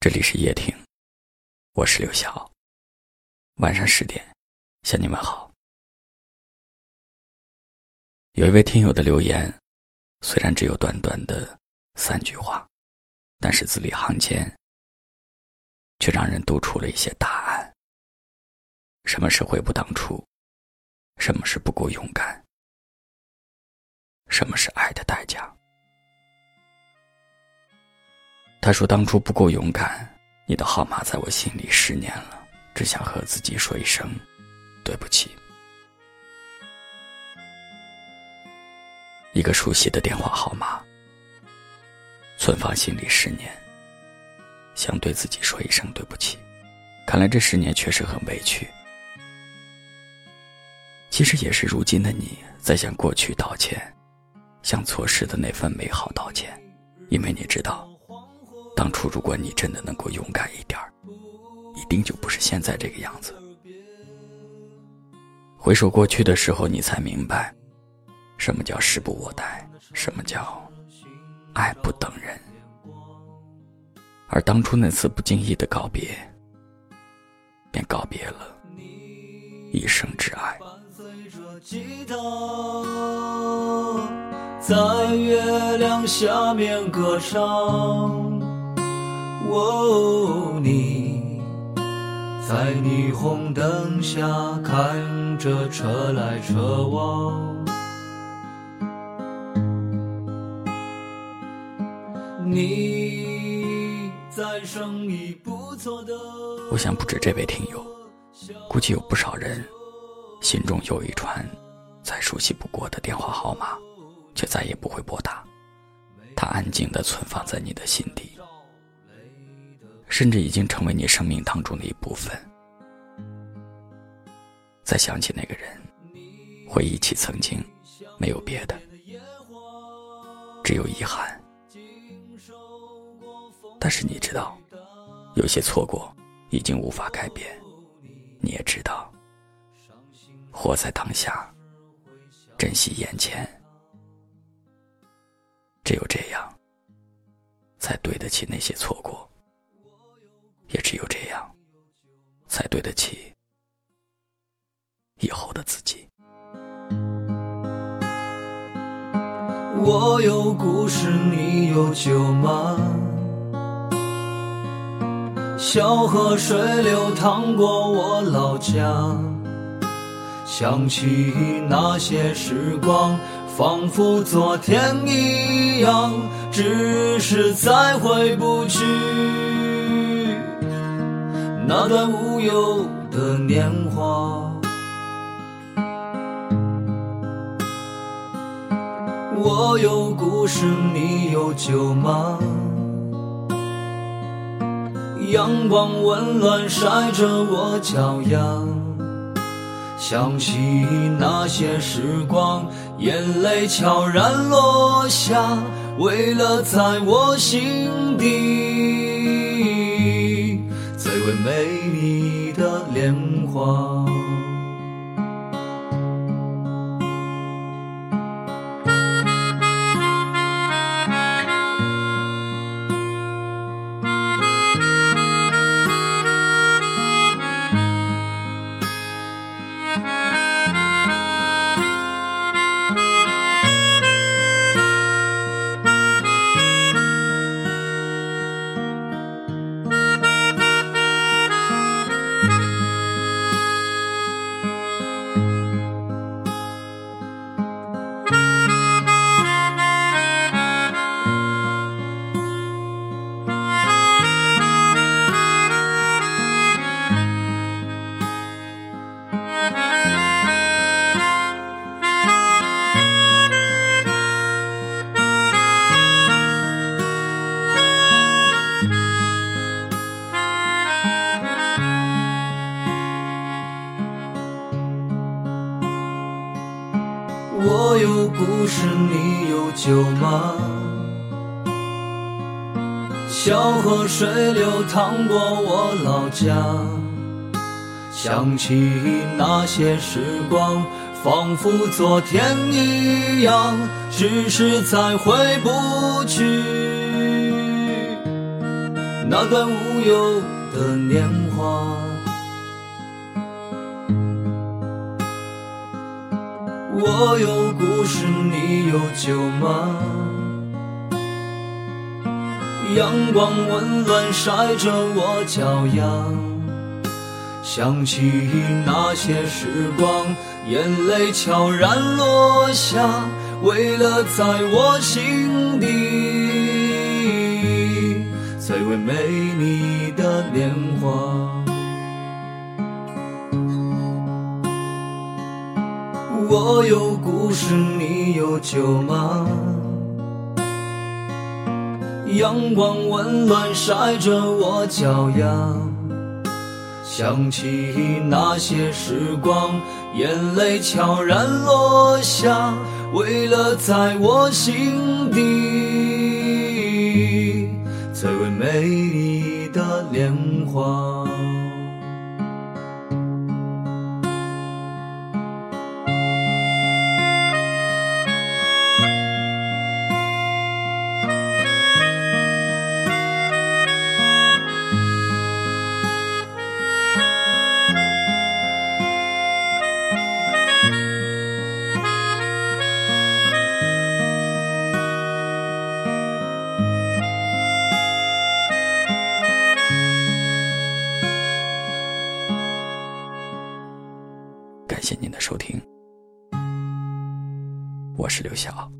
这里是夜听，我是刘晓。晚上十点，向你们好。有一位听友的留言，虽然只有短短的三句话，但是字里行间却让人读出了一些答案。什么是悔不当初？什么是不够勇敢？什么是爱的代价？他说：“当初不够勇敢，你的号码在我心里十年了，只想和自己说一声对不起。”一个熟悉的电话号码，存放心里十年，想对自己说一声对不起。看来这十年确实很委屈。其实也是如今的你在向过去道歉，向错失的那份美好道歉，因为你知道。当初，如果你真的能够勇敢一点儿，一定就不是现在这个样子。回首过去的时候，你才明白，什么叫时不我待，什么叫爱不等人。而当初那次不经意的告别，便告别了一生挚爱。在月亮下面歌唱。哦，你在霓虹灯下看着车来车往，你在生意不错的。我想不止这位听友，估计有不少人心中有一串再熟悉不过的电话号码，却再也不会拨打，它安静的存放在你的心底。甚至已经成为你生命当中的一部分。再想起那个人，回忆起曾经，没有别的，只有遗憾。但是你知道，有些错过已经无法改变。你也知道，活在当下，珍惜眼前，只有这样，才对得起那些错过。也只有这样，才对得起以后的自己。我有故事，你有酒吗？小河水流淌过我老家，想起那些时光，仿佛昨天一样，只是再回不去。那段无忧的年华，我有故事，你有酒吗？阳光温暖晒着我脚丫，想起那些时光，眼泪悄然落下，为了在我心底。美丽的莲花。我有故事，你有酒吗？小河水流淌过我老家，想起那些时光，仿佛昨天一样，只是再回不去。那段无忧的年华。我有故事，你有酒吗？阳光温暖晒着我脚丫，想起那些时光，眼泪悄然落下，为了在我心底最为美丽的年华。我有故事，你有酒吗？阳光温暖晒着我脚丫，想起那些时光，眼泪悄然落下，为了在我心底感谢您的收听，我是刘晓。